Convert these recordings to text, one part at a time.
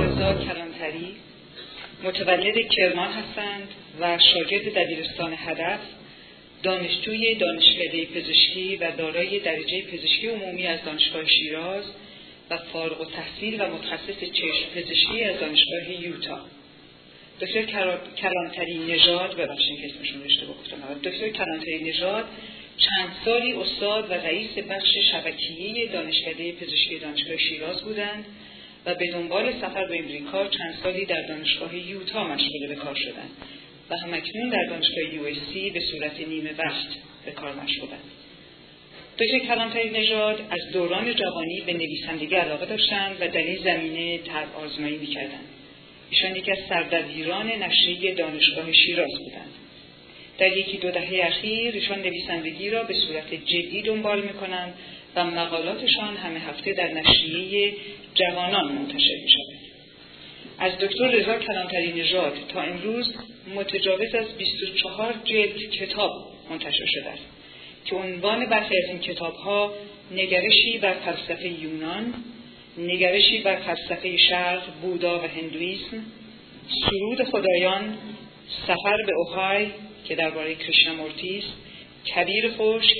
رضا کلانتری. متولد کرمان هستند و شاگرد دبیرستان هدف دانشجوی دانشکده پزشکی و دارای درجه پزشکی عمومی از دانشگاه شیراز و فارغ و تحصیل و متخصص چشم پزشکی از دانشگاه یوتا. دکتر کلانتری نژاد ببخشید که اسمشون اشتباه گفتم. دکتر کلانتری نژاد چند سالی استاد و رئیس بخش شبکیه دانشکده پزشکی دانشگاه شیراز بودند و به دنبال سفر به امریکا چند سالی در دانشگاه یوتا مشغول به کار شدند و همکنون در دانشگاه یو به صورت نیمه وقت به کار مشغولند. دکتر کلانتری نژاد از دوران جوانی به نویسندگی علاقه داشتند و در این زمینه تر آزمایی می‌کردند ایشان یکی از سردبیران نشریه دانشگاه شیراز بودند در یکی دو دهه اخیر ایشان نویسندگی را به صورت جدی دنبال می‌کنند و مقالاتشان همه هفته در نشریه جوانان منتشر می شود. از دکتر رضا کلانتری نژاد تا امروز متجاوز از 24 جلد کتاب منتشر شده است که عنوان برخی از این کتاب ها نگرشی بر فلسفه یونان نگرشی بر فلسفه شرق بودا و هندویسم سرود خدایان سفر به اوهای که درباره کرشنمورتی است کبیر خشک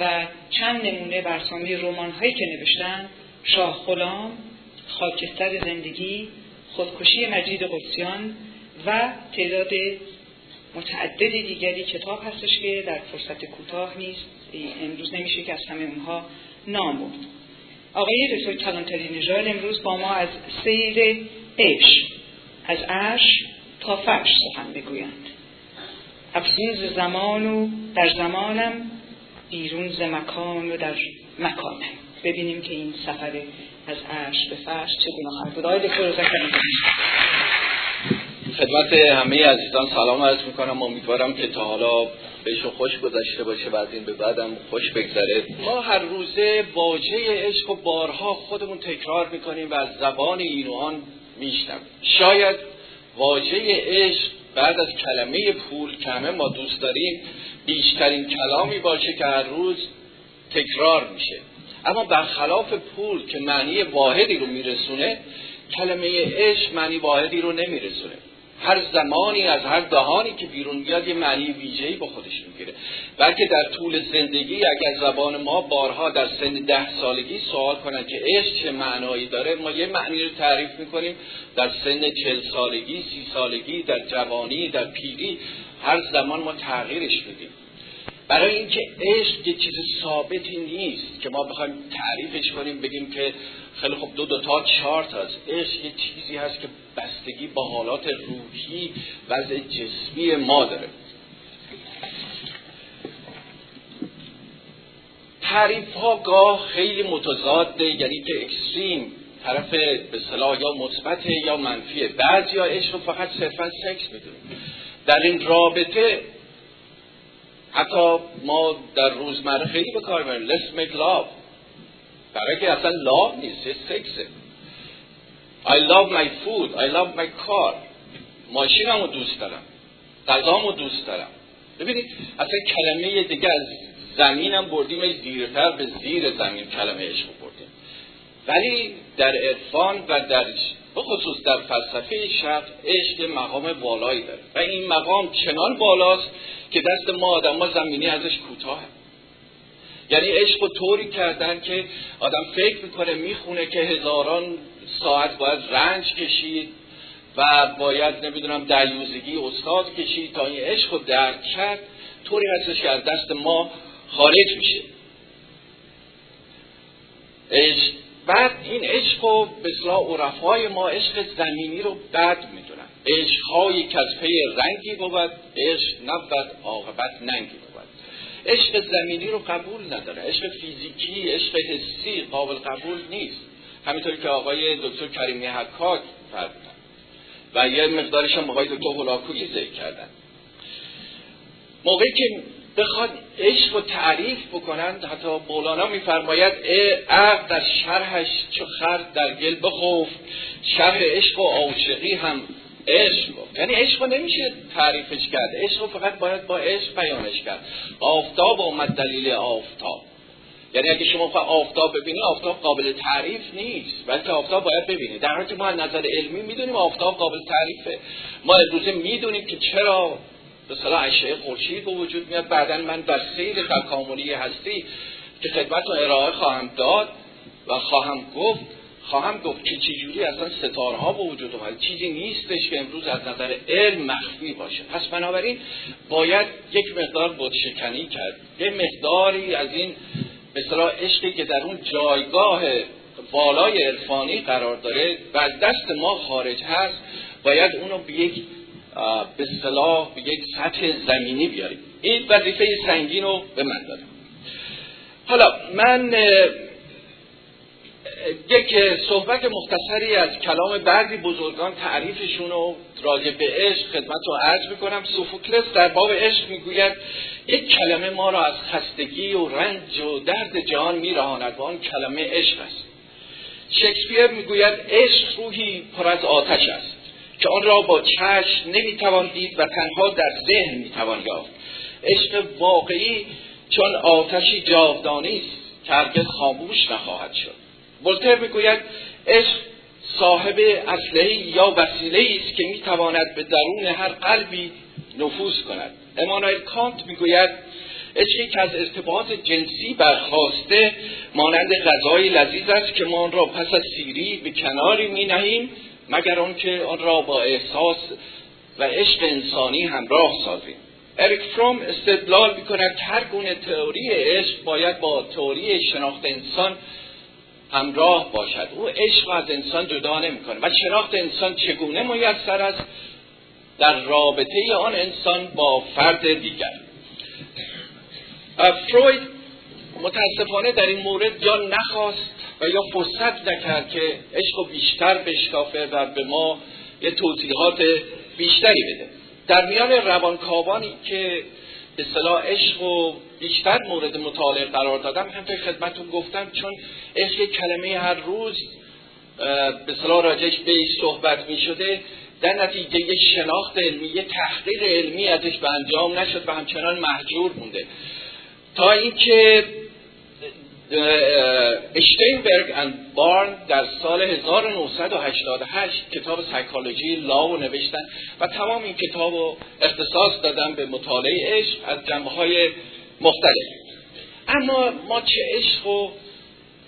و چند نمونه برسامی رمان هایی که نوشتن شاه غلام خاکستر زندگی خودکشی مجید قدسیان و تعداد متعدد دیگری کتاب هستش که در فرصت کوتاه نیست. امروز نمیشه که از همه اونها نام بود آقای دکتر کلانتری نژاد امروز با ما از سیر عشق از عرش تا فرش سخن بگویند. افزون زمان و در زمانم بیرون ز مکان و در مکانم ببینیم که این سفر از عرش به فرش چگونه خواهد بود. آقای دکتر خدمت همه عزیزان سلام عرض می‌کنم. امیدوارم که تا حالا بهشون خوش گذشته باشه و از این به بعدم خوش بگذره. ما هر روزه واژه عشق و بارها خودمون تکرار می‌کنیم و از زبان این و میشنم شاید واژه عشق بعد از کلمه پول که ما دوست داریم بیشترین کلامی باشه که هر روز تکرار میشه. اما برخلاف پول که معنی واحدی رو میرسونه کلمه عشق معنی واحدی رو نمیرسونه. هر زمانی از هر دهانی که بیرون میاد یه معنی ویژه‌ای با خودش می‌گیره. بلکه در طول زندگی اگر زبان ما بارها در سن ده سالگی سوال کنن که عشق چه معنایی داره ما یه معنی رو تعریف می‌کنیم. در سن چل سالگی سی سالگی در جوانی در پیری هر زمان ما تغییرش میدیم برای اینکه عشق یه چیز ثابتی نیست که ما بخوایم تعریفش کنیم بگیم که خیلی خوب دو دو تا چهار تا هست عشق یه چیزی هست که بستگی با حالات روحی وضع جسمی ما داره. تعریف ها گاه خیلی متضاده یعنی که اکستریم طرف به صلاح یا مثبت یا منفیه. بعضی ها عشق فقط صرفا سکس می‌دونیم در این رابطه حتی ما در روزمره خیلی به کار می‌بریم. Let's make love. برای که اصلا love نیست سکسه I love my food. I love my car. ماشینمو دوست دارم. غذامو دوست دارم. ببینید اصلا کلمه دیگه از زمینم بردیم زیرتر به زیر زمین کلمه عشق ولی در عرفان و در به خصوص در فلسفه شرق عشق مقام بالایی داره. و این مقام چنان بالاست که دست ما آدم ما زمینی ازش کوتاه یعنی عشق طوری کردن که آدم فکر می‌کنه می‌خونه که هزاران ساعت باید رنج کشید و باید نمی‌دونم دریوزگی استاد کشید تا این عشق رو درک کرد. طوری هستش که از دست ما خارج میشه. عشق بعد این عشق و به عرفای ما عشق زمینی رو بد می‌دونن. عشقهایی که از پی رنگی بود عشق نبود عاقبت ننگی بود. عشق زمینی رو قبول نداره. عشق فیزیکی عشق حسی قابل قبول نیست. همینطوری که آقای دکتر کریمی حکاک فرمودن. و یه مقدارش هم آقای دکتر هلاکوی ذکر کردن. موقعی که بخواد عشق رو تعریف بکنند. حتی مولانا میفرماید عقل در شرحش چو خرد در گل بخوف شرح عشق و عاشقی هم عشق یعنی عشق نمیشه تعریفش کرد. عشق فقط باید با عشق بیانش کرد. آفتاب آمد دلیل آفتاب. یعنی اگه شما آفتاب ببینید آفتاب قابل تعریف نیست. بلکه آفتاب باید ببینید. در حالی که ما از نظر علمی می‌دونیم آفتاب قابل تعریفه. ما امروزه می‌دونیم که چرا به صلاح اشعه خورشید به وجود میاد بعدا من در سیر تکاملی هستی که خدمت و ارائه خواهم داد و خواهم گفت خواهم گفت که چجوری اصلا ستاره ها به وجود اومد. چیزی نیستش که امروز از نظر علم مخفی باشه. پس بنابراین باید یک مقدار بود شکنی کرد. یه مقداری از این مثلا عشقی که در اون جایگاه بالای عرفانی قرار داره و دست ما خارج هست. باید اونو به یک به صلاح یک سطح زمینی بیاریم. این وظیفه سنگین رو به من داره حالا من یک صحبت مختصری از کلام بعضی بزرگان تعریفشون رو راجع به عشق خدمت رو عرض می‌کنم. سوفوکلس در باب عشق می‌گوید یک کلمه ما را از خستگی و رنج و درد جهان میرهاند و آن کلمه عشق است. شکسپیر می‌گوید عشق روحی پر از آتش است. که آن را با چشم نمی‌توان دید و تنها در ذهن می‌توان یافت. عشق واقعی چون آتشی جاودانی است که هرگز خاموش نخواهد شد. ولتر می‌گوید عشق صاحب اسلحه یا وسیله است که می‌تواند به درون هر قلبی نفوذ کند. امانوئل کانت می‌گوید عشقی که از ارتباط جنسی برخواسته مانند غذای لذیذ است که ما آن را پس از سیری به کناری می نهیم مگر آنکه آن را با احساس و عشق انسانی همراه سازیم. اریک فروم استدلال می کند که هر گونه تئوری عشق باید با تئوری شناخت انسان همراه باشد. او عشق از انسان جدا نمی‌کنه و شناخت انسان چگونه میسر است؟ در رابطه آن انسان با فرد دیگر. فروید متاسفانه در این مورد یا نخواست و یا فرصت نکرد که عشق بیشتر بشکافه و به ما یه توضیحات بیشتری بده. در میان روانکاوانی که به صلاح عشق و بیشتر مورد مطالعه قرار دادم همطور خدمتون گفتم چون عشق کلمه هر روز به صلاح راجش به صحبت می شده در نتیجه یه شناخت علمی یه تحقیق علمی ازش به انجام نشد و همچنان محجور مونده تا اینکه اشتینبرگ اند بارن در سال 1988 کتاب سایکولوژی لاو نوشتن و تمام این کتاب رو اختصاص دادن به مطالعه عشق از جنبه های مختلف. اما ما چه عشق و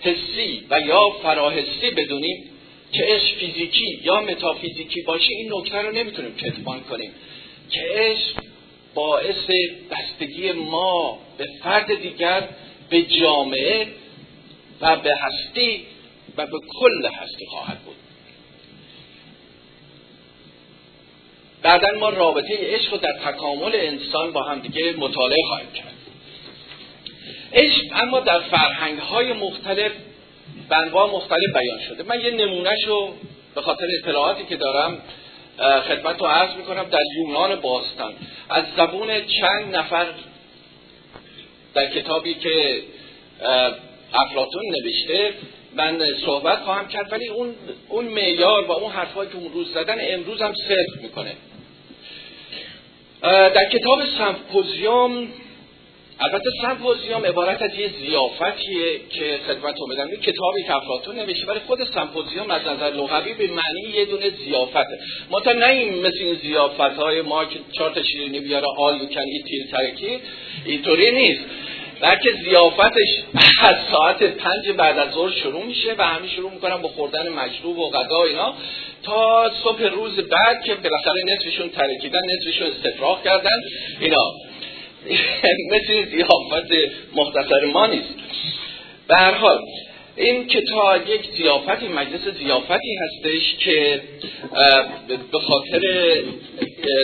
حسی و یا فراحسی بدونیم که عشق فیزیکی یا متافیزیکی باشه این نکته رو نمی‌تونیم کتمان کنیم. که عشق باعث بستگی ما به فرد دیگر به جامعه و به هستی و به کل هستی خواهد بود. بعدا ما رابطه عشق رو در تکامل انسان با هم دیگه مطالعه خواهیم کرد. عشق اما در فرهنگ های مختلف به انواع مختلف بیان شده. من یه نمونهش رو به خاطر اطلاعاتی که دارم خدمت رو عرض می‌کنم در یونان باستان. از زبون چند نفر در کتابی که افلاتون نوشته من صحبت خواهم کرد ولی اون اون معیار و اون حرفایی که اون روز زدن امروز هم صدق می‌کنه. در کتاب سمپوزیوم البته سمپوزیوم عبارت از یه زیافتیه که خدمت اومدم این کتابی افلاطون نوشته ولی خود سمپوزیوم از نظر لغوی به معنی یه دونه زیافته ما تا این مثل این زیافت های ما که چهار تا شیرینی بیاره آل یو کن تیر ترکی اینطوری نیست. بلکه زیافتش از ساعت پنج بعد از ظهر شروع میشه و همین شروع می‌کنن با خوردن مشروب و غذا اینا. تا صبح روز بعد که بالاخره نصفشون ترکیدن نصفشون استفراغ کردن اینا. مثل زیافت مختصر ما نیست. به هر حال این کتاب یک زیافتی مجلس زیافتی هستش که به خاطر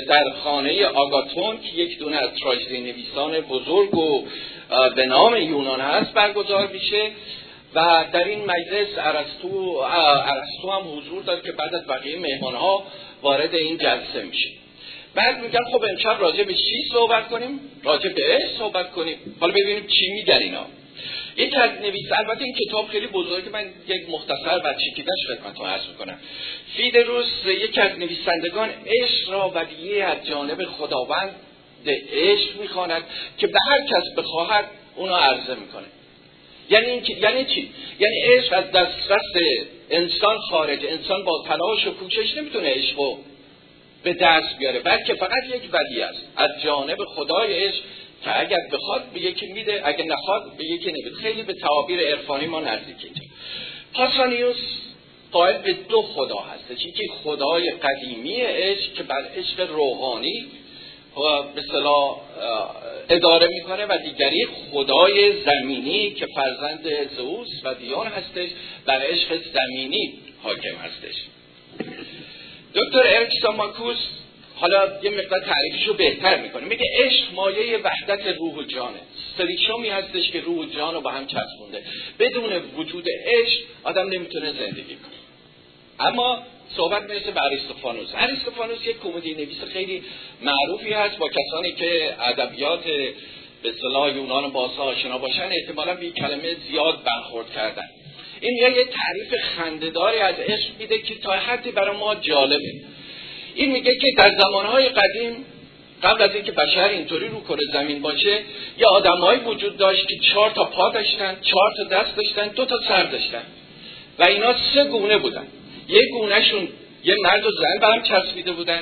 در خانه آگاتون که یک دونه از تراژدی نویسان بزرگ و به نام یونان هست برگزار میشه. و در این مجلس ارسطو هم حضور داد که بعد از بقیه مهمان ها وارد این جلسه میشه. بعد میگن خب امشب راجع به چی صحبت کنیم؟ راجع به عشق صحبت کنیم. حالا ببینیم چی میگن اینا. یک از نویس البته این کتاب خیلی بزرگه. من یک مختصر و چکیدش خدمتتون عرض می‌کنم. فیدروس یکی از نویسندگان عشق را ودیه از جانب خداوند عشق می‌خواند که به هر کس بخواهد اونو عرضه می‌کنه. یعنی یعنی چی؟ یعنی عشق از دسترس انسان خارج انسان با تلاش و کوشش نمی‌تونه عشق به دست بیاره. بلکه فقط یک ولی است. از جانب خدای عشق که اگر بخواد به یکی میده اگر نخواد به یکی نمیده. خیلی به تعابیر عرفانی ما نزدیکه پاسانیوس قائل به دو خدا هست یکی خدای قدیمی عشق که بر عشق روحانی به صلاح اداره می‌کنه و دیگری خدای زمینی که فرزند زئوس و دیان هستش بر عشق زمینی حاکم هستش. دکتر ارکسا ماکوس حالا یه مقدار تعریفش رو بهتر می‌کنه. میگه عشق مایه وحدت روح و جانه. سریشومی هستش که روح و جان رو با هم چسبونده. بدون وجود عشق آدم نمی‌تونه زندگی کنه. اما صحبت می‌رسه به اریستوفانوس. اریستوفانوس یک کمدی نویس خیلی معروفی هست با کسانی که ادبیات به صلاح یونان باسا آشنا باشن. احتمالا به کلمه زیاد برخورد کردن. این یه تعریف خندهداری از عشق میده که تا حدی برای ما جالبه. این میگه که در زمانهای قدیم قبل از اینکه بشر اینطوری رو کره زمین باشه یا آدمهایی وجود داشت که چهار تا پا داشتن چهار تا دست داشتن دو تا سر داشتن. و اینا سه گونه بودن. یک گونهشون یه مرد و زن به هم چسبیده بودن.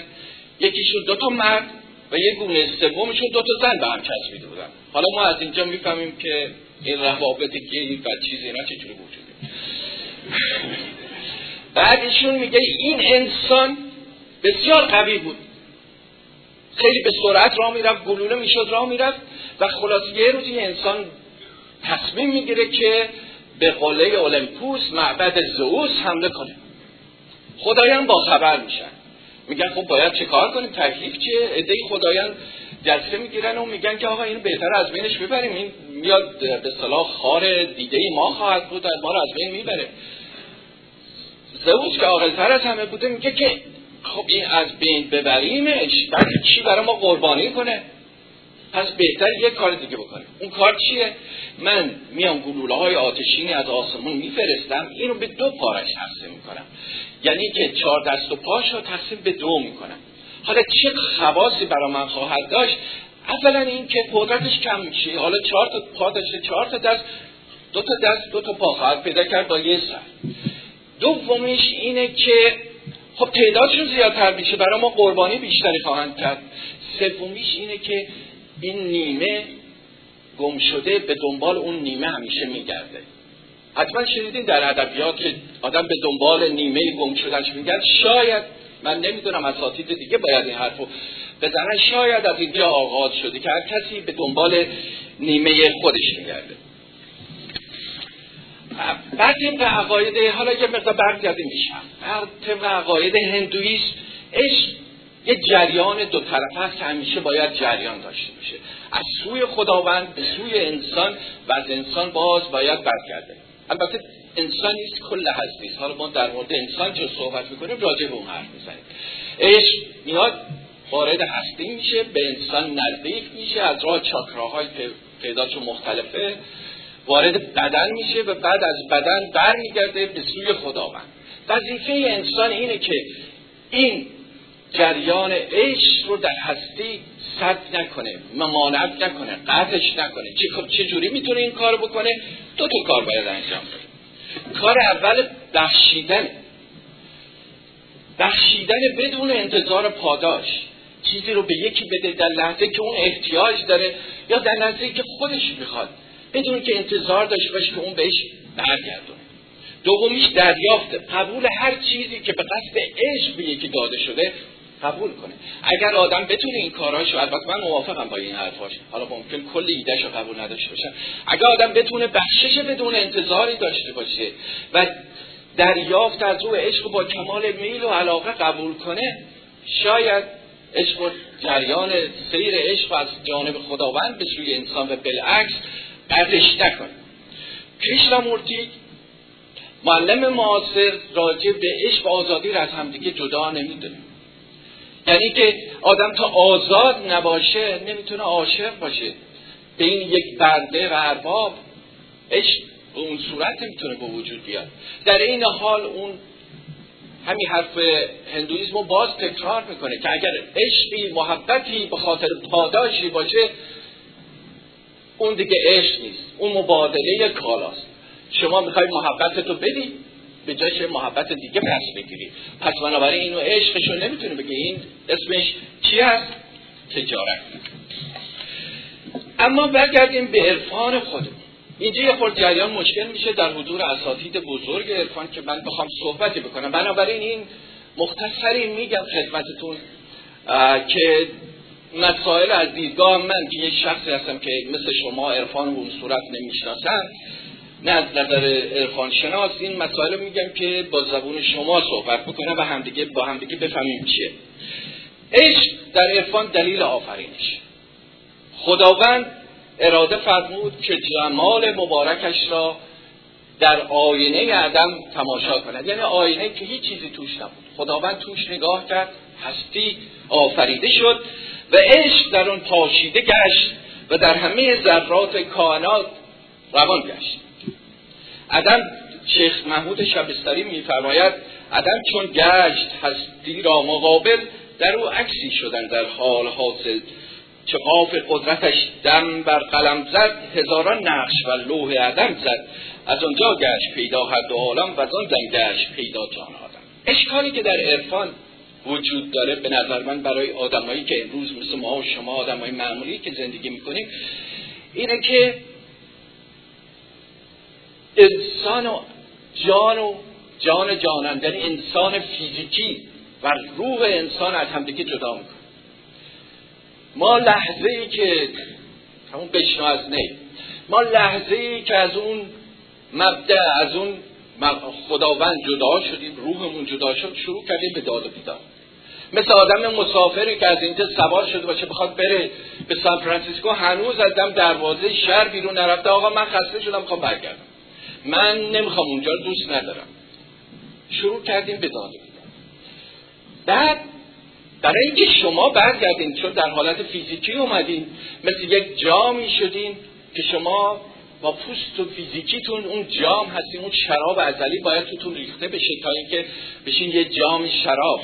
یکیشون دو تا مرد و یه گونه سومشون دو تا زن به هم چسبیده بودن. حالا ما از اینجا می‌فهمیم که این روابط گی و چیزی اینا چجوری وجوده بعدشون میگه این انسان بسیار قوی بود. خیلی به سرعت راه می‌رفت گلوله می‌شد راه می‌رفت و خلاص یه روزی انسان تصمیم می‌گیره که به قله اولمپوس معبد زئوس حمله کنه. خدایان با خبر میشن. میگن خب باید چه کار کنیم؟ تکلیف چیه؟ عده خدایان جلسه می‌گیرن و میگن که آقا اینو بهتر از بینش ببریم. این میاد به صلاح خار دیده ما خواهد بود ما رو از بین می‌بره. زئوس که عاقلتر از همه بوده میگه که خب این از بین ببریمش بعد چی برای ما قربانی کنه؟ پس بهتر یک کار دیگه بکنیم. اون کار چیه؟ من میام گلوله های آتشینی از آسمون میفرستم اینو به دو پارش تقسیم می‌کنم. یعنی که چهار دست و پاش رو تقسیم به دو می‌کنم. حالا چه خواصی برای من خواهد داشت؟ اولا این که قدرتش کم میشه. حالا چهار تا پا داشته چهار تا دست دو تا دست دو تا پا خواهد پیدا کرد با یه سر. دومیش اینه که خب تعدادشون زیادتر میشه. برای ما قربانی بیشتری خواهند کرد. سومیش اینه که این نیمه گم شده به دنبال اون نیمه همیشه میگرده. حتما شنیدین در ادبیات که آدم به دنبال نیمه گم شدنش میگرد. شاید من نمی‌دونم اساتید دیگه باید این حرفو بزنن. شاید از اینجا آغاز شده که هر کسی به دنبال نیمه خودش میگرده. بعد طبق عقاید حالا یه مقدار برگردیم میشم. بعد طبق عقاید هندویست عشق یه جریان دو طرفه است که همیشه باید جریان داشته باشه. از سوی خداوند به سوی انسان و از انسان باز باید برگرده. البته انسان نیست کل هستی حالا ما در مورد انسان چه صحبت می‌کنیم راجع به اون حرف می‌زنیم. عشق میاد وارد هستی میشه به انسان نزدیک میشه از راه چاکراهایی که تعدادشون مختلفه وارد بدن میشه و بعد از بدن برمیگرده به سوی خداوند. وظیفه انسان اینه که این جریان عشق رو در هستی سد نکنه ممانعت نکنه قطعش نکنه. چه جوری می‌تونه این کار بکنه؟ دو تا کار باید انجام بده. کار اول بخشیدن. بخشیدن بدون انتظار پاداش. چیزی رو به یکی بده در لحظه که اون احتیاج داره یا در لحظه که خودش می‌خواد. بدون که انتظار داشته باشه که اون بهش برگردونه. دومیش دریافته قبول هر چیزی که به قصد عشق به یکی داده شده قبول کنه. اگر آدم بتونه این کاراشو البته من موافقم با این حرفاش. حالا ممکن کل ایدهش رو قبول نداشته باشه اگر آدم بتونه بخشش بدون انتظاری داشته باشه و دریافت از او عشق با کمال میل و علاقه قبول کنه شاید عشق و جریان سیر عشق از جانب خداوند به سوی انسان و بالعکس قطعش نکنه. کریشنامورتی معلم معاصر راجع به عشق و آزادی را از همدیگه جدا نمی‌دونه یعنی که آدم تا آزاد نباشه نمی‌تونه عاشق باشه. به این یک برده و ارباب عشق به اون صورت نمی‌تونه به وجود بیاد. در این حال اون همین حرف هندویزم رو باز تکرار می‌کنه که اگر عشقی محبتی به خاطر پاداشی باشه اون دیگه عشق نیست. اون مبادله کالاست. شما می‌خوای محبت تو بدی به جاش محبت دیگه پس بگیری پس بنابراین اینو عشقشو نمی‌تونه بگی این اسمش چی هست؟ تجارت. اما برگردیم به عرفان خودمون. اینجا یه خورد جریان مشکل میشه در حضور اساتید بزرگ عرفان که من بخوام صحبتی بکنم. بنابراین این مختصری میگم خدمتتون که مسائل از دیدگاه من که یک شخصی هستم که مثل شما عرفان و اون صورت نمی‌شناسم. نه از نظر عرفان شناس این مسائل میگم که با زبون شما صحبت بکنم و همدیگه با همدیگه بفهمیم چیه. عشق در عرفان دلیل آفرینش. خداوند اراده فرمود که جمال مبارکش را در آینه عدم تماشا کند. یعنی آینه که هیچ چیزی توش نبود. خداوند توش نگاه کرد هستی آفریده شد و عشق در اون پاشیده گشت و در همه ذرات کائنات روان گشت. عدم شیخ محمود شبستری میفرماید عدم چون گشت هستی را مقابل در او عکسی شدن در حال حاصل. چه قاف قدرتش دم بر قلم زد هزاران نقش و لوح عدم زد. از آنجا گشت پیدا هر دو عالم و از آن گشت پیدا جان آدم. اشکالی که در عرفان وجود داره به نظر من برای آدمایی که امروز مثل ما و شما آدمای معمولی که زندگی می‌کنیم اینه که انسان و جان و جان جانندن یعنی انسان فیزیکی و روح انسان از همدیگه جدا می‌کنه. ما لحظه ای که همون بشنو از نه ما لحظه ای که از اون مبدع از اون خداوند جدا شدیم روحمون جدا شد شروع کردیم به داد و بیدار مثل آدم مسافری که از اینجا سوار شده باشه بخواد بره به سان فرانسیسکو هنوز از دم دروازه شهر بیرون نرفته آقا من خسته شدم می‌خوام برگردم. من نمی‌خوام اونجا دوست ندارم. شروع کردیم به داد بعد برای اینکه شما برگردین چون در حالت فیزیکی اومدین مثل یک جامی شدین که شما با پوست و فیزیکیتون اون جام هستیم اون شراب ازلی باید توتون ریخته بشه تا اینکه بشین یه جام شراب.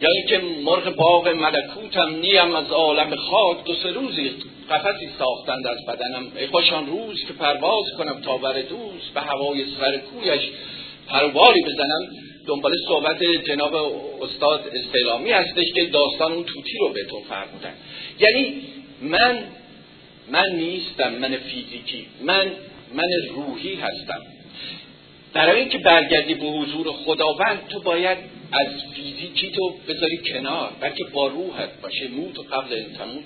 یا اینکه مرغ باغ ملکوتم نیم از عالم خاک دو سه روزی قفصی ساختند از بدنم. ای خوشان روز که پرواز کنم تا بر دوست به هوای سر کویش پرواری بزنم. دنبال صحبت جناب استاد استعلامی هستش که داستان اون توتی رو بهتون فرمودن. یعنی من من نیستم من فیزیکی من من روحی هستم. برای اینکه برگردی به حضور خداوند تو باید از فیزیکی تو بذاری کنار بلکه با روحت باشه. موت و قبل تموت.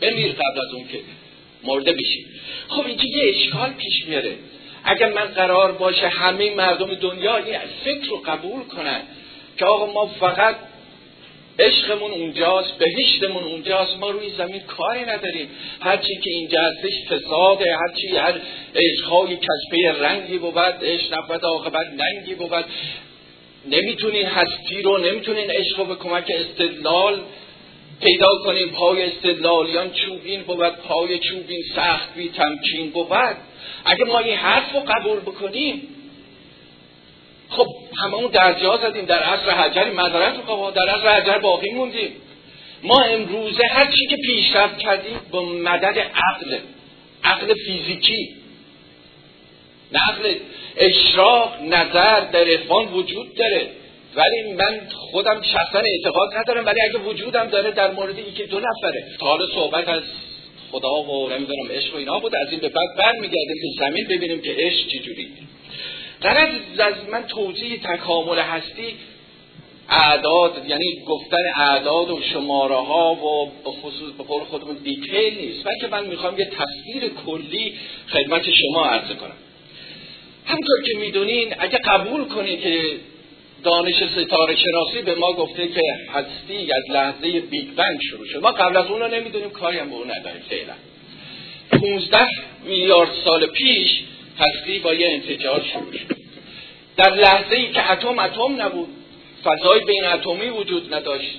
بمیر قبل از اون که مرده بشی. خب اینجا یه اشکال پیش میاره. اگر من قرار باشه همه مردم دنیا این فکر رو قبول کنن که آقا ما فقط عشقمون اونجاست بهشتمون اونجاست ما روی زمین کاری نداریم. هرچی که اینجا هستش فساده هرچی هر عشقهای کسبه رنگی بود عشق نبود عاقبت ننگی بود. نمی‌تونین هستی رو نمی‌تونین عشق رو به کمک استدلال پیدا کنیم پای استدلالیان چوبین بود پای چوبین سخت بی تمکین بود. اگه ما این حرف رو قبول بکنیم خب هممون درجا زدیم. در عصر حجر مذارت رو در عصر حجر باقی موندیم. ما امروزه هر چی که پیشرفت کردیم با مدد عقل عقل فیزیکی. عقل اشراق نظر در عرفان وجود داره. ولی من خودم شخصا اعتقاد ندارم ولی اگه وجودم داره در مورد که دو نفره. تا حالا صحبت از خدا و نمی‌دونم عشق و اینا بود از این به بعد برمیگردیم به زمین ببینیم که عشق چجوری قرار از من توضیح تکامل هستی اعداد یعنی گفتن اعداد و شماره ها و به خصوص به قول خودمون دیتیل نیست بلکه من می‌خوام یه تصویر کلی خدمت شما عرض کنم. همطور که می‌دونین اگه قبول کنید که دانش ستاره شناسی به ما گفته که هستی از لحظه بیگ بنگ شروع شد. ما قبل از اون رو نمی‌دونیم کاری هم به اون نداریم فعلا. 15 میلیارد سال پیش هستی با یه انفجار شروع شد. در لحظه ای که اتم اتم نبود فضای بین اتمی وجود نداشت.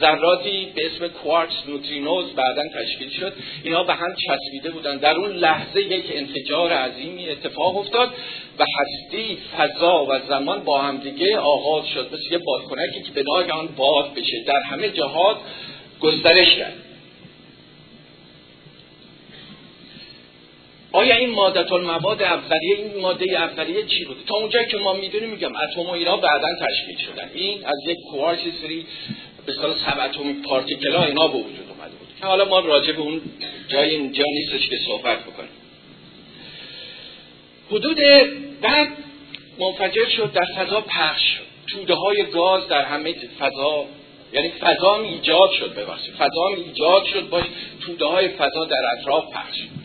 ذراتی به اسم quarks neutrinos بعدا تشکیل شد. اینا به هم چسبیده بودن. در اون لحظه یک انفجار عظیمی اتفاق افتاد و هستی فضا و زمان با هم دیگه آغاز شد. مثل یه بادکنکی که به ناگهان باد بشه. در همه جهات گسترش کرد. آیا این ماده المواد اولیه این ماده اولیه چی بوده؟ تا اونجایی که ما می‌دونیم میگم اتم و اینا بعدا تشکیل شدن. این از یک کوارچ سری به اصطلاح سب اتمی پارتیکل ها اینا به وجود اومده بود. حالا ما راجع به اون جای اینجا نیستش که صحبت بکنیم. حدود بعد منفجر شد در فضا پخش شد. توده های گاز در همه فضا یعنی فضا ایجاد شد ببخشید. فضا ایجاد شد باش توده های فضا در اطراف پخش شد.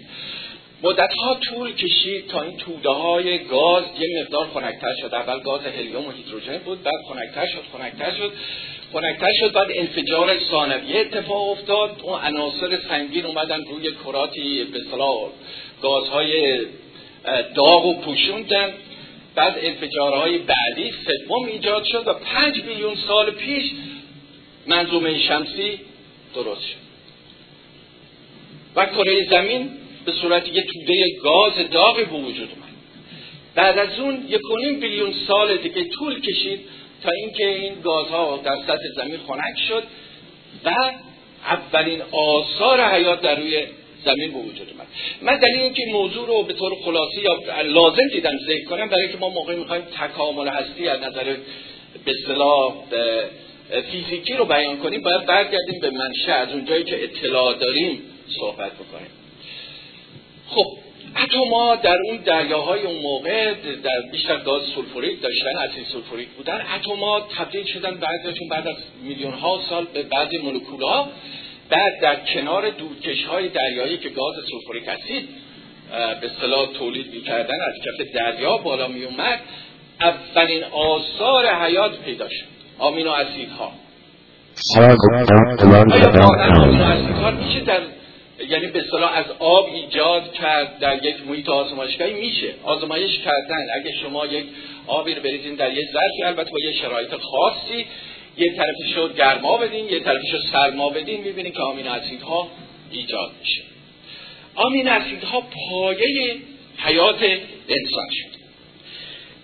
مدت ها طول کشید تا این توده های گاز یه مقدار خنکتر شد. اول گاز هلیوم و هیدروژن بود بعد خنکتر شد خنکتر شد خنکتر شد بعد انفجار ثانویه اتفاق افتاد. اون عناصر سنگین اومدن روی کراتی به اصطلاح گازهای داغ و پوشوندن. بعد انفجارهای بعدی سوم ایجاد شد و پنج میلیون سال پیش منظومه شمسی درست شد. و کره زمین به صورت یه توده گاز داغی به وجود اومد. بعد از اون یک بیلیون سال دیگه طول کشید تا اینکه این گازها در سطح زمین خنک شد و اولین آثار حیات در روی زمین به وجود اومد. من دلیل اینکه موضوع رو به طور خلاصی یا لازم دیدم ذکر کنم برای اینکه ما موقعی می‌خوایم تکامل هستی از نظر به اصطلاح فیزیکی رو بیان کنیم باید برگردیم به منشه از اونجایی که اطلاع داریم صحبت بکنیم. خب اتما در اون دریاهای اون موقع در بیشتر گاز سولفوریک داشتن اسید سولفوریک بودن اتما تبدیل شدن بعضیشون بعد از میلیون ها سال به بعضی مولکولها بعد در کنار دودکش های دریایی که گاز سولفوریک اسید به اصطلاح تولید می‌کردن از کف دریا بالا می اومد اولین آثار حیات پیدا شد آمینو اسیدها آیا میشه در یعنی به اصطلاح از آب ایجاد کرد در یک محیط آزمایشگاهی میشه. آزمایش کردن. اگه شما یک آبی رو بریزین در یک ظرفی البته با یه شرایط خاصی. یه طرفش رو گرما بدین یه طرفش رو سرما بدین می‌بینید که آمین اسیدها ایجاد میشه. آمین اسیدها پایه حیات انسان شد.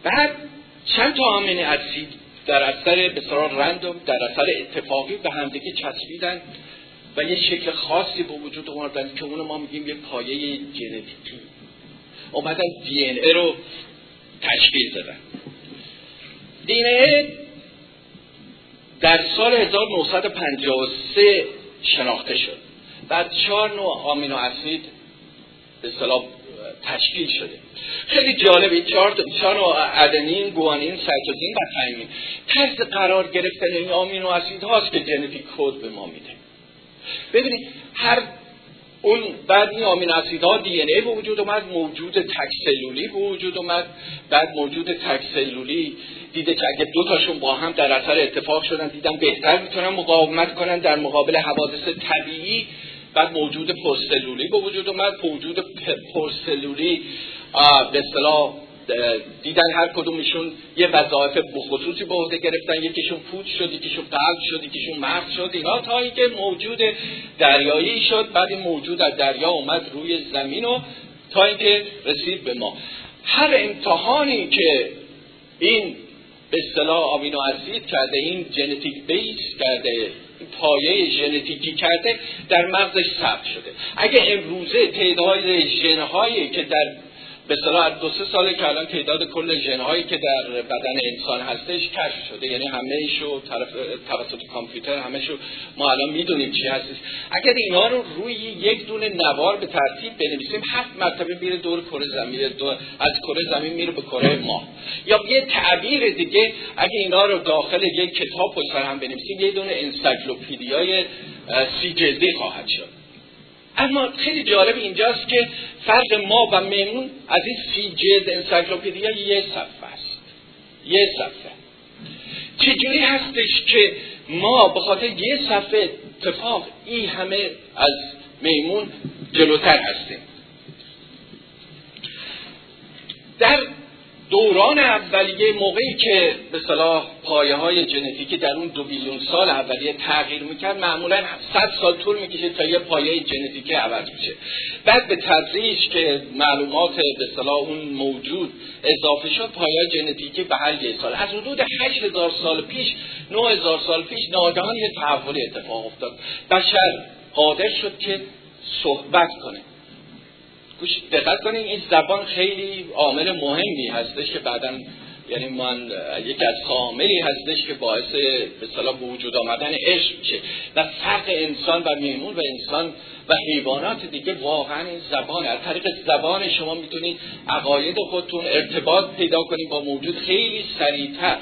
بعد چند تا آمین اسید در اثر بسیار رندوم در اثر اتفاقی به همدیگه چسبیدن. و یه شکل خاصی به وجود آوردن که اونو ما میگیم یه پایه ژنتیکی اومدن دی این ای رو تشکیل دادن. دی ای در سال 1953 شناخته شد. بعد چهار نوع آمینو اسید به اصطلاح تشکیل شده. خیلی جالبه چهار چهار نوع ادنین، گوانین، سایتوزین و تایمین. طرز قرار گرفتن این آمینو اسید هاست که ژنتیک کد به ما میده. ببینید هر اون بعد این آمین اسیدها دی ای به وجود اومد موجود تک سلولی به وجود اومد. بعد موجود تک سلولی دیده که اگه دو تاشون با هم در اثر اتفاق شدن دیدن بهتر می‌تونن مقاومت کنن در مقابل حوادث طبیعی. بعد موجود پرسلولی به وجود اومد. موجود پرسلولی به اصطلاح دیدن هر کدومشون یه وظایف بخصوصی به عهده گرفتن. یکیشون پوچ شد یکیشون قلب شد یکیشون مغز شد. اینا تا اینکه موجود دریایی شد بعد این موجود از دریا اومد روی زمین و تا اینکه رسید به ما. هر امتحانی که این به اصطلاح آمینو اسید کرده این ژنتیک بیس کرده پایه ژنتیکی کرده در مغزش ثبت شده. اگه امروزه تعداد ژنهایی که در به صلاح دو سه ساله که الان تعداد کل ژن هایی که در بدن انسان هستش کشف شده. یعنی همه شو طرف توسط کامپیوتر همه شو ما الان می‌دونیم چی هستش. اگر اینا رو روی یک دونه نوار به ترتیب بنویسیم هفت مرتبه میره دور کره زمین دو از کره زمین میره به کره ما. یا یه تعبیر دیگه اگه اینا رو داخل یک کتاب پشت هم بنویسیم یه دونه انسایکلوپدیای سی جلدی خواهد شد. اما خیلی جالب اینجاست که فرق ما و میمون از این سی جلد انسایکلوپدیا یه صفحه است. یه صفحه. چجوری هستش که ما به خاطر یه صفحه اتفاق این همه از میمون جلوتر هستیم؟ در دوران اولیه موقعی که به صلاح پایه های ژنتیکی در اون دو بیلیون سال اولیه تغییر می‌کرد معمولا صد سال طول می‌کشه تا یه پایه ژنتیکی عوض میشه بعد به تدریج که معلومات به صلاح اون موجود اضافه شد پایه ژنتیکی به هر یه سال. از حدود 8000 سال پیش 9000 سال پیش ناگهان یه تحول اتفاق افتاد. بشر قادر شد که صحبت کنه. گوش دقت کنید این زبان خیلی عامل مهمی هستش که بعدا یعنی من یکی از عاملی هستش که باعث به صلاح وجود آمدن عشق میشه. و فرق انسان و میمون و انسان و حیوانات دیگه واقعا این زبان از طریق زبان شما می‌تونید عقاید خودتون ارتباط پیدا کنید با موجود خیلی سریعتر.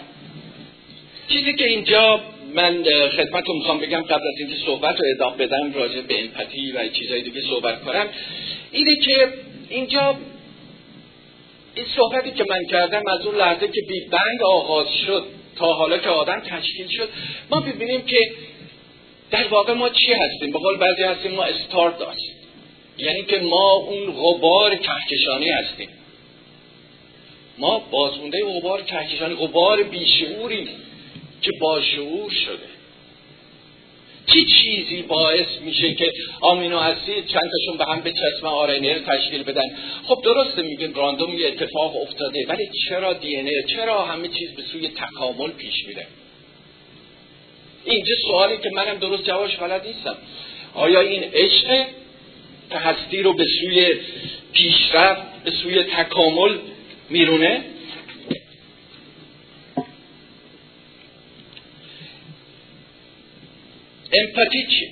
چیزی که اینجا من خدمتتون می‌خوام بگم قبل از اینکه صحبت رو ادامه بدم راجع به امپاتی و چیزهای دیگه صحبت کنم. اینه که اینجا این صحبتی که من کردم از اون لحظه که بی بنگ آغاز شد تا حالا که آدم تشکیل شد ما ببینیم که در واقع ما چی هستیم؟ به قول بعضی هستیم ما استارت داشت یعنی که ما اون غبار کهکشانی هستیم. ما بازمونده غبار کهکشانی غبار بیشعوریم که باشعور شده. چه چیزی باعث میشه که آمینو اسید چند تاشون به هم به چسم رو تشکیل بدن؟ خب درسته میگن راندوم یه اتفاق افتاده ولی چرا دی چرا همه چیز به سوی تکامل پیش میره؟ اینجا سوالی که منم درست جوابش بلد نیستم. آیا این عشق که رو به سوی پیشرفت به سوی تکامل میرونه؟ امپاتی چی؟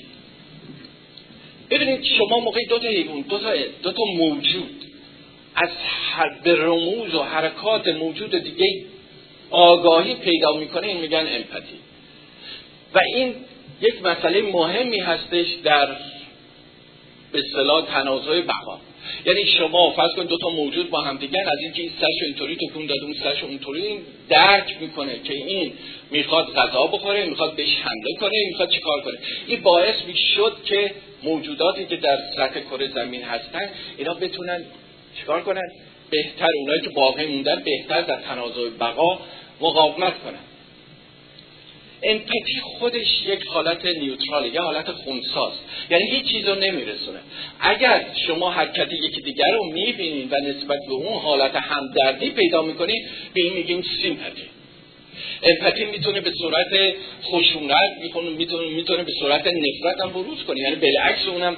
ببینید شما موقعی دو تا حیوان دو تا, دو تا موجود از به رموز و حرکات موجود دیگه آگاهی پیدا می‌کنه این میگن امپاتی و این یک مسئله مهمی هستش در به اصطلاح تنازع بقا یعنی شما فرض کنید دو تا موجود با هم دیگر از اینکه این سرش اینطوری تکون داده اون سرش اونطوری درک می‌کنه که این می‌خواد غذا بخوره می‌خواد بهش حمله کنه می‌خواد چیکار کنه؟ این باعث می‌شد که موجوداتی که در سطح کره زمین هستن اینا بتونن چیکار کنن؟ بهتر اونایی که باقی موندن بهتر در تنازع بقا مقاومت کنن. امپاتی خودش یک حالت نیوتراله یه حالت خونساست یعنی هیچ چیز رو نمیرسونه. اگر شما حرکت یکی دیگر رو می‌بینید و نسبت به اون حالت همدردی پیدا می‌کنید به این میگیم سیمپاتی. امپاتی می‌تونه به صورت خشونت می‌تونه می‌تونه به صورت نفرت هم بروز کنه. یعنی بالعکس اونم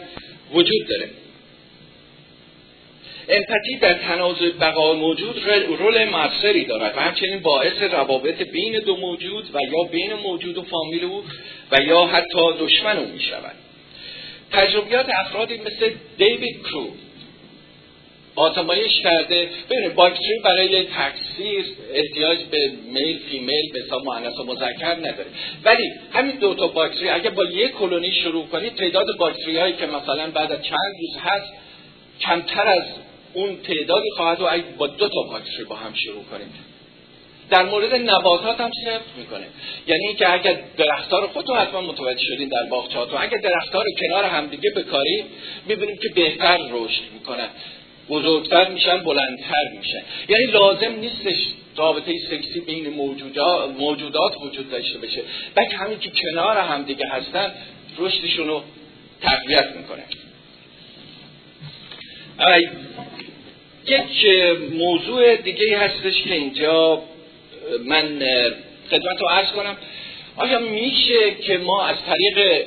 وجود داره. امپاتی در تنازع بقا موجود رول موثری دارد و همچنین باعث روابط بین دو موجود و یا بین موجود و فامیل او و یا حتی دشمن او می تجربیات افرادی مثل دیوید کرو آزمایش کرده. ببینید باکتری برای تکثیر احتیاج به میل فیمیل به حساب مؤنث و مذکر نداره. ولی همین دو تا باکتری اگه با یک کلونی شروع کنید تعداد باکتری هایی که مثلا بعد از چند روز هست کمتر از اون تعدادی خواهد و با دو تا باکتری با هم شروع کنید در مورد نباتات هم صفر می‌کنه. یعنی اینکه اگر درختار رو حتما متوجه شدین در باغچه‌هاتون اگر درختار رو کنار همدیگه بکاریم می‌بینیم که بهتر رشد می‌کنن بزرگتر میشن بلندتر میشن. یعنی لازم نیستش رابطه سکسی بین موجودات, موجودات وجود داشته بشه بلکه همین که کنار همدیگه هستن رشدشون رو تقویت می‌کنه. یک موضوع دیگه هستش که اینجا من خدمت رو عرض کنم. آیا میشه که ما از طریق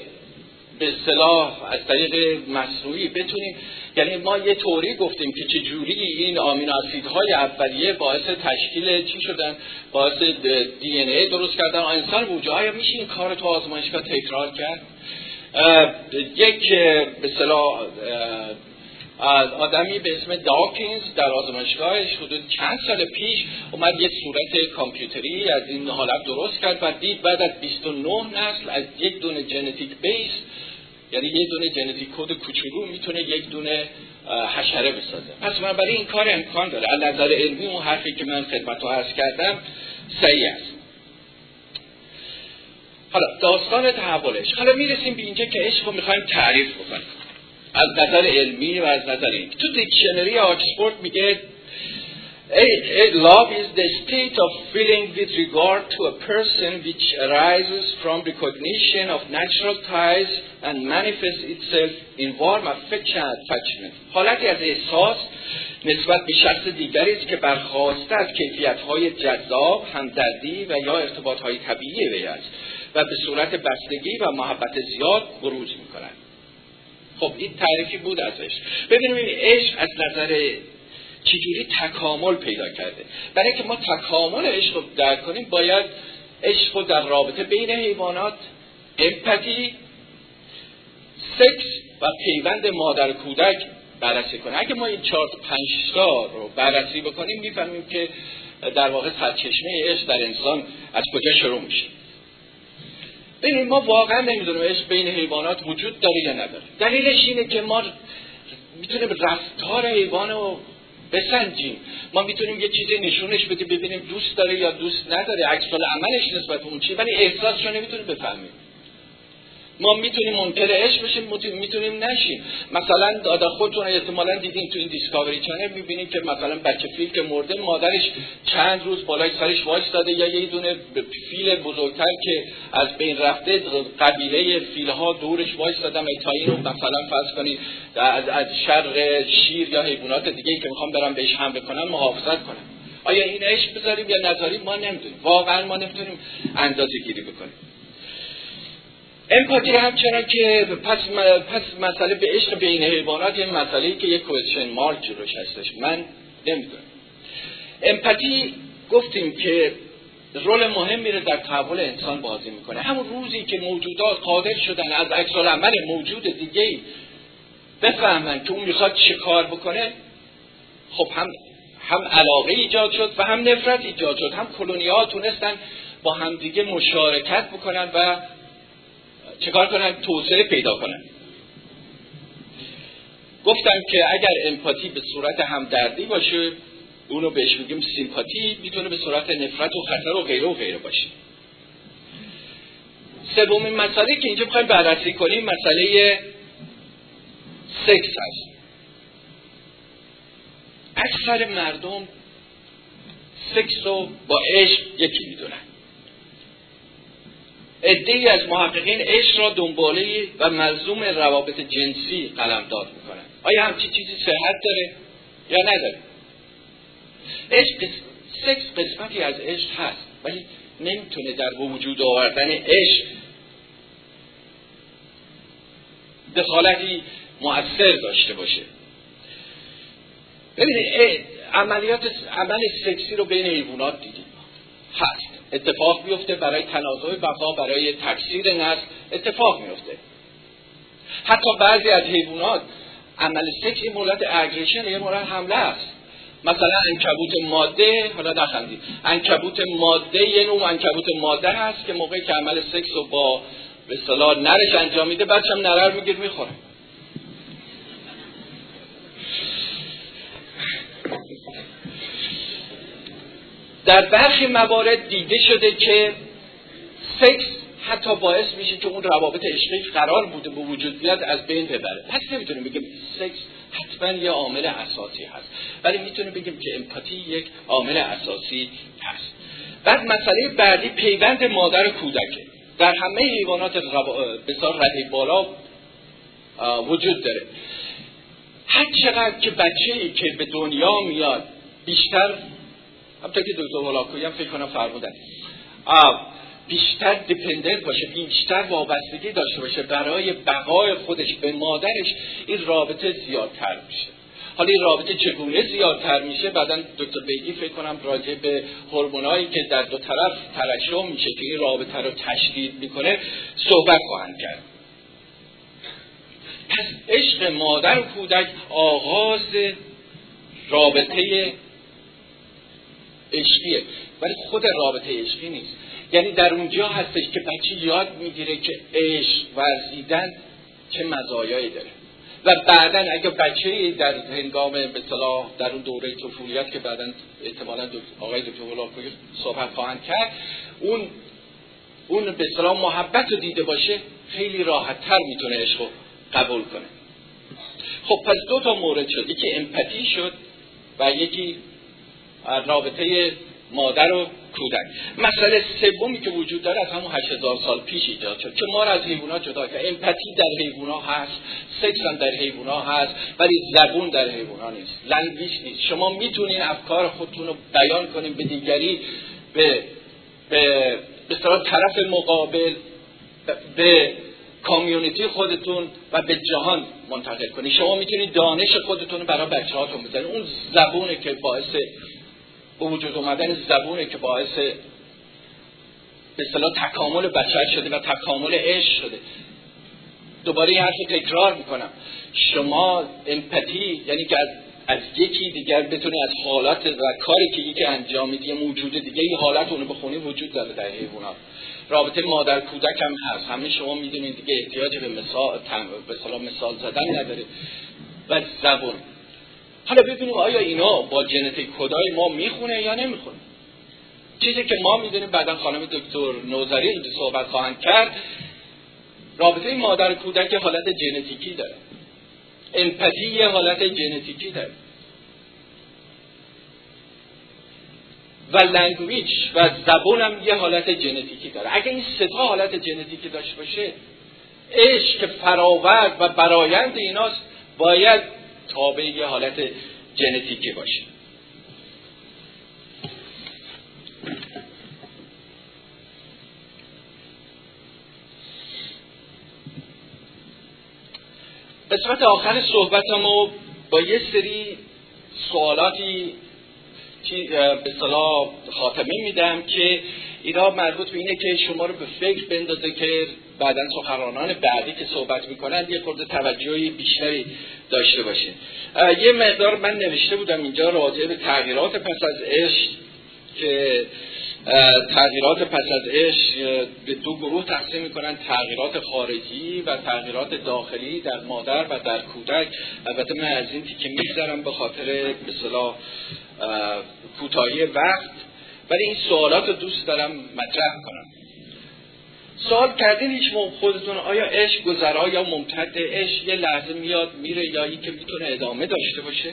به اصطلاح از طریق مصنوعی بتونیم یعنی ما یه طوری گفتیم که چجوری این آمینو اسیدهای اولیه باعث تشکیل چی شدن؟ باعث دی این ای درست کردن؟ انسان وجود آیا میشه این کار تو آزمایشگاه تکرار کرد؟ یک به اصطلاح آدمی به اسم داکینز در آزمایشگاهش حدود چند سال پیش اومد یک صورت کامپیوتری از این حالت درست کرد و دید بعد از 29 نسل از یک دونه ژنتیک بیس یعنی یک دونه ژنتیک کد کوچولو می‌تونه یک دونه حشره بسازه. پس برای این کار امکان داره. از نظر علمی اون حرفی که من خدمت عرض کردم صحیح است. حالا داستان تحولش. حالا می‌رسیم به اینجا که عشق رو می‌خوایم تعریف بکنیم. از نظر علمی و از نظر این تو دیکشنری آکسفورد میگه love is the state of feeling with regard to a person which arises from recognition of natural ties and manifests itself in warm affection and attachment. حالتی از احساس نسبت به شخص دیگری است که برخواسته از کیفیت‌های جذاب، همدردی و یا ارتباط‌های طبیعی وی است و به صورت بستگی و محبت زیاد بروز می‌کند. خب این تعریفی بود ازش. ببینیم این عشق از نظر چجوری تکامل پیدا کرده. برای اینکه ما تکامل عشق رو درک کنیم باید عشق رو در رابطه بین حیوانات امپاتی سکس و پیوند مادر کودک بررسی کنیم. اگه ما این چهار پنج تا رو بررسی بکنیم می‌فهمیم که در واقع سرچشمه عشق در انسان از کجا شروع میشه. ببینید ما واقعا نمی‌دونیم عشق بین حیوانات وجود داره یا نداره. دلیلش اینه که ما می‌تونیم رفتار حیوان رو بسنجیم. ما می‌تونیم یه چیزی نشونش بدیم ببینیم دوست داره یا دوست نداره. عکس عملش نسبت به اون چی ولی احساسش رو نمی‌تونیم بفهمیم. ما می‌تونیم منکر عشق بشیم می‌تونیم نشیم. مثلا دادا خودتون احتمالا دیدین تو این Discovery Channel می‌بینیم که مثلا بچه فیل که مرده مادرش چند روز بالای سرش داده یا یه دونه فیل بزرگتر که از بین رفته قبیله فیل ها دورش وایسادن تا این رو مثلا فرض کنید از, از شر شیر یا حیوانات دیگه که می‌خوان بهش حمله بکنن محافظت کنم. آیا این عشق بذاریم یا نذاریم؟ ما نمی‌دونیم. واقعا ما نمی‌تونیم اندازه گیری بکنیم. امپاتی همچنان که پس, پس مسئله به عشق بین حیوانات یه مسئله که یک کوشن مارک جلوش هستش. من نمی‌دونم. امپاتی گفتیم که رول مهم میره در تحول انسان بازی می‌کنه. همون روزی که موجودات قادر شدن از عکس عمل موجود دیگه بفهمن که اون می‌خواد چه کار بکنه خب هم هم علاقه ایجاد شد و هم نفرت ایجاد شد. هم کلونی ها تونستن با همدیگه مشارکت بکنن و چکار کنن؟ توسعه پیدا کنن. گفتم که اگر امپاتی به صورت همدردی باشه اونو بهش میگیم سیمپاتی می‌تونه به صورت نفرت و خطر و غیره و غیره باشه. سومین مسئله که اینجا می‌خوایم بررسی کنیم مسئله سکس هست اکثر مردم سکس رو با عشق یکی می‌دونن. ای از محققین عشق را دنباله و ملزوم روابط جنسی قلمداد می‌کنن. آیا همچی چیزی صحت داره یا نداره؟ عشق سکس قسمتی از عشق هست ولی نمی‌تونه در وجود آوردن عشق دخالتی مؤثر داشته باشه. ببینید عملیات عمل سکسی رو بین حیوانات دیدیم. هست. اتفاق میفته برای تنازع بقا برای تکثیر نسل اتفاق میفته. حتی بعضی از حیوانات عمل سکس این مورد اگریشن یه مورد حمله است. مثلا انکبوت ماده حالا نخندید. انکبوت ماده یه نوع انکبوت ماده هست که موقعی که عمل سکس رو با به صلاح نرش انجام میده بچه هم نرر میگیر می‌خوره. در برخی موارد دیده شده که سکس حتی باعث میشه که اون روابط عشقی قرار بوده به وجود بیاد از بین ببره. پس نمی‌تونیم بگیم سکس حتما یه عامل اساسی هست ولی می‌تونیم بگیم که امپاتی یک عامل اساسی هست. بعد مسئله بعدی پیوند مادر کودکه. در همه حیوانات بسیار رده بالا وجود داره. هر چقدر که بچه ای که به دنیا میاد بیشتر همطور که دکتر ولاکوی هم فکر کنم فرمودن. بیشتر دیپندنت باشه بیشتر وابستگی داشته باشه. برای بقای خودش به مادرش این رابطه زیادتر میشه. حالا این رابطه چگونه زیادتر میشه؟ بعدا دکتر بیگی فکر کنم راجع به هورمونایی که در دو طرف ترشح میشه که این رابطه رو تشدید می‌کنه صحبت خواهند کرد. پس عشق مادر و کودک آغاز رابطه عشقیه. ولی خود رابطه عشقی نیست. یعنی در اونجا هستش که بچه یاد می‌گیره که عشق ورزیدن چه مزایایی داره. و بعدا اگر بچه در هنگام به در اون دوره طفولیت که بعدا احتمالا آقای دکتر ولاکوی صحبت خواهند کرد اون اون به صلاح محبت رو دیده باشه خیلی راحت تر می‌تونه عشق رو قبول کنه. خب پس دو تا مورد شد. یکی امپاتی شد و یکی رابطه مادر و کودک. مسئله سومی که وجود داره از همون 8000 سال پیش ایجاد شد که ما را از حیوانات جدا کرد. امپاتی در حیوانات هست سکس هم در حیوانات هست ولی زبون در حیوانات نیست. language نیست. شما می‌تونین افکار خودتون رو بیان کنین به دیگری به به به طرف مقابل به community خودتون و به جهان منتقل کنید شما می‌تونید دانش خودتون برای بچه هاتون بزنید اون زبونه که باعث به وجود اومدن زبونه که باعث به اصطلاح تکامل بشر شده و تکامل عشق شده. دوباره این حرف تکرار می‌کنم. شما امپاتی یعنی که از, از یکی دیگر بتونی از حالات و کاری که یکی انجام میده موجود دیگه این حالت اونو بخونی وجود داره در حیوانات. رابطه مادر کودک هم هست. همه شما می‌دونید دیگه احتیاج به مثال به مثال زدن نداره. و زبون. حالا ببینیم آیا اینا با ژنتیک کدای ما می‌خونه یا نمی‌خونه. چیزی که ما می‌دونیم بعدا خانم دکتر نوزری اینجا صحبت خواهند کرد رابطه مادر کودک حالت ژنتیکی داره. empathy یه حالت ژنتیکی داره. و language و زبون هم یه حالت ژنتیکی داره. اگه این سه حالت ژنتیکی داشته باشه عشق فراورد و برایند ایناست. باید تابع یه حالت ژنتیکی باشه. قسمت آخر صحبتمو با یه سری سوالاتی به صلاح خاتمه میدم که اینا مربوط به اینه که شما رو به فکر بندازه که بعدا سخنرانان بعدی که صحبت می‌کنن یه خورده توجهی بیشتری داشته باشین. یه مقدار من نوشته بودم اینجا راجع به تغییرات پس از عشق که تغییرات پس از عشق به دو گروه تقسیم می‌کنن تغییرات خارجی و تغییرات داخلی در مادر و در کودک. البته من از این که میگذرم به خاطر به کوتاهی وقت. ولی این سوالات رو دوست دارم مطرح کنم. سوال کردین هیچ موقع خودتون آیا عشق گذرا یا ممتد عشق یه لحظه میاد میره یا این که می‌تونه ادامه داشته باشه؟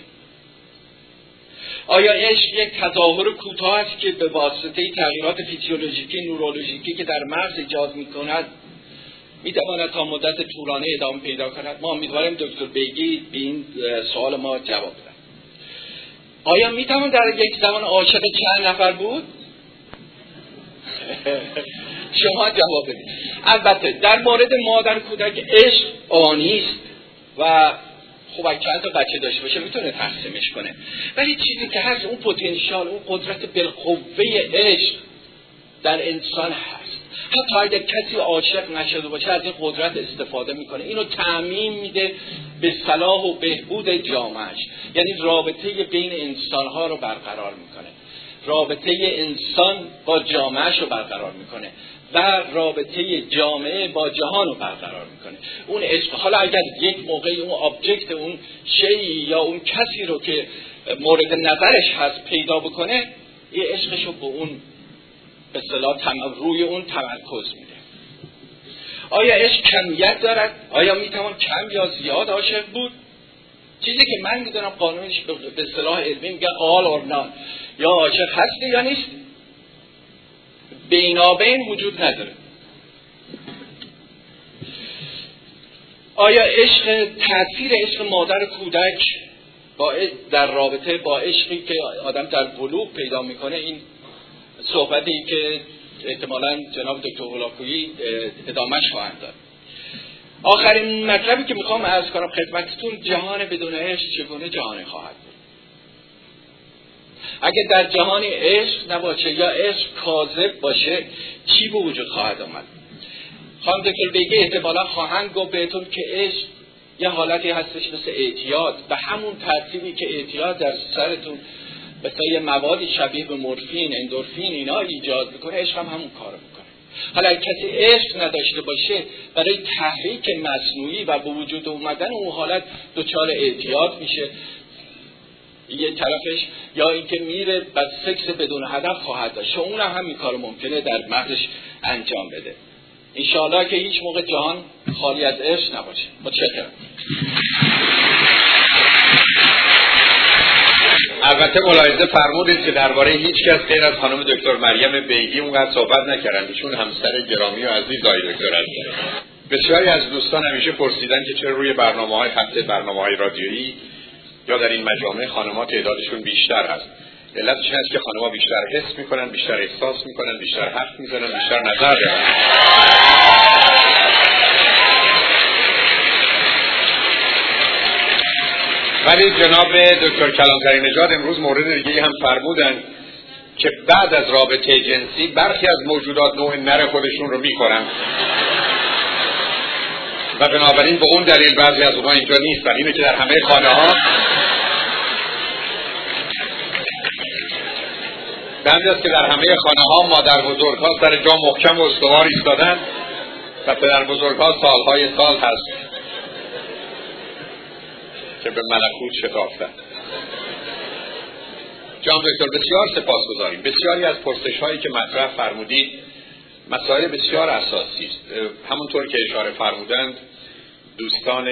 آیا عشق یک تظاهر کوتاه است که به واسطه تغییرات فیزیولوژیکی نورولوژیکی که در مغز ایجاد می‌کند می‌تواند تا مدت طولانی ادامه پیدا کند؟ ما امیدواریم دکتر بیگی به این سوال ما جواب آیا می‌توان در یک زمان عاشق چند نفر بود؟ شما جواب بدید. البته در مورد مادر کودک عشق آنیست و خب چند تا بچه داشته باشه می‌تونه تقسیمش کنه. ولی چیزی که هست اون پتانسیال اون قدرت بالقوه عشق در انسان هست. حتی اگر کسی عاشق نشده باشه از این قدرت استفاده می‌کنه. اینو تعمین میده به صلاح و بهبود جامعش یعنی رابطه بین انسانها رو برقرار می‌کنه. رابطه انسان با جامعهش رو برقرار می‌کنه و رابطه جامعه با جهان رو برقرار می‌کنه. اون عشق حالا اگر یک موقع اون آبجکت اون شیعی یا اون کسی رو که مورد نظرش هست پیدا بکنه یه عشقش رو به اون به روی اون تمرکز میده. آیا عشق کمیت دارد؟ آیا می‌توان کم یا زیاد عاشق بود؟ چیزی که من می‌دونم قانونش به اصطلاح علمی میگه آل اور یا عاشق هستی یا نیست بینابین وجود نداره. آیا عشق تاثیر عشق مادر کودک با در رابطه با عشقی که آدم در بلوغ پیدا می‌کنه این صحبتی که احتمالا جناب دکتر غلاکویی ادامهش خواهند داد. آخرین مطلبی که می‌خوام ارز کنم خدمتتون جهان بدون عشق چگونه جهانی خواهد بود؟ اگه در جهان عشق نباشه یا عشق کاذب باشه چی به وجود خواهد آمد؟ خانم دکتر بگه احتمالا خواهند گفت بهتون که عشق یه حالتی هستش مثل اعتیاد. و همون ترتیبی که اعتیاد در سرتون مثل یه موادی شبیه به مورفین اندورفین اینا ایجاد می‌کنه عشق هم همون کارو می‌کنه. حالا کسی عشق نداشته باشه برای تحریک مصنوعی و به وجود اومدن اون حالت دچار اعتیاد میشه. یه طرفش یا اینکه میره و سکس بدون هدف خواهد داشت. اون هم همین کار ممکنه در مغزش انجام بده. انشاءالله که هیچ موقع جهان خالی از عشق نباشه. متشکرم. البته ملاحظه فرمودید که درباره هیچ کس غیر از خانم دکتر مریم بیگی اونقدر صحبت نکردن. ایشون همسر گرامی و عزیز آقای دکتر هستن بسیاری از دوستان همیشه پرسیدن که چرا روی برنامه های خط برنامه های رادیویی یا در این مجامع خانمها تعدادشون بیشتر هست. علتش هست که خانمها بیشتر حس می‌کنن بیشتر احساس می‌کنن بیشتر حرف می‌زنن بیشتر نظر دارن؟ ولی جناب دکتر کلانتری نژاد امروز مورد دیگه هم فرمودن که بعد از رابطه جنسی برخی از موجودات نوع نر خودشون رو می‌خورن. و بنابراین به اون دلیل بعضی از اونها اینجا نیستن. اینه که در همه خانه ها است که در همه خانه ها مادر بزرگ ها سر جا محکم و استوار ایستادن و پدر بزرگ ها سالهای سال هست. که به ملکوت شتافتن جان دکتر بسیار سپاس گذاریم بسیاری از پرسش هایی که مطرح فرمودید مسائل بسیار اساسی است. همونطور که اشاره فرمودند دوستان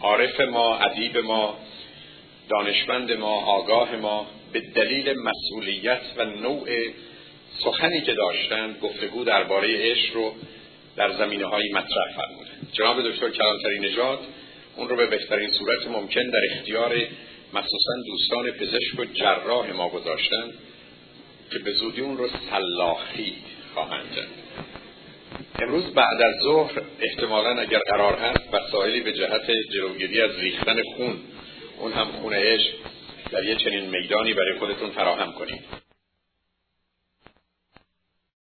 عارف ما ادیب ما دانشمند ما آگاه ما به دلیل مسئولیت و نوع سخنی که داشتند گفتگو درباره عشق رو در زمینه های مطرح فرمودند. جناب دکتر کلانتری نژاد اون رو به بهترین صورت ممکن در اختیار مخصوصا دوستان پزشک و جراح ما گذاشتن که به زودی اون رو سلاخی خواهند کرد. امروز بعد از ظهر احتمالا اگر قرار هست وسایلی به جهت جلوگیری از ریختن خون اون هم خونه عشق در یه چنین میدانی برای خودتون فراهم کنید.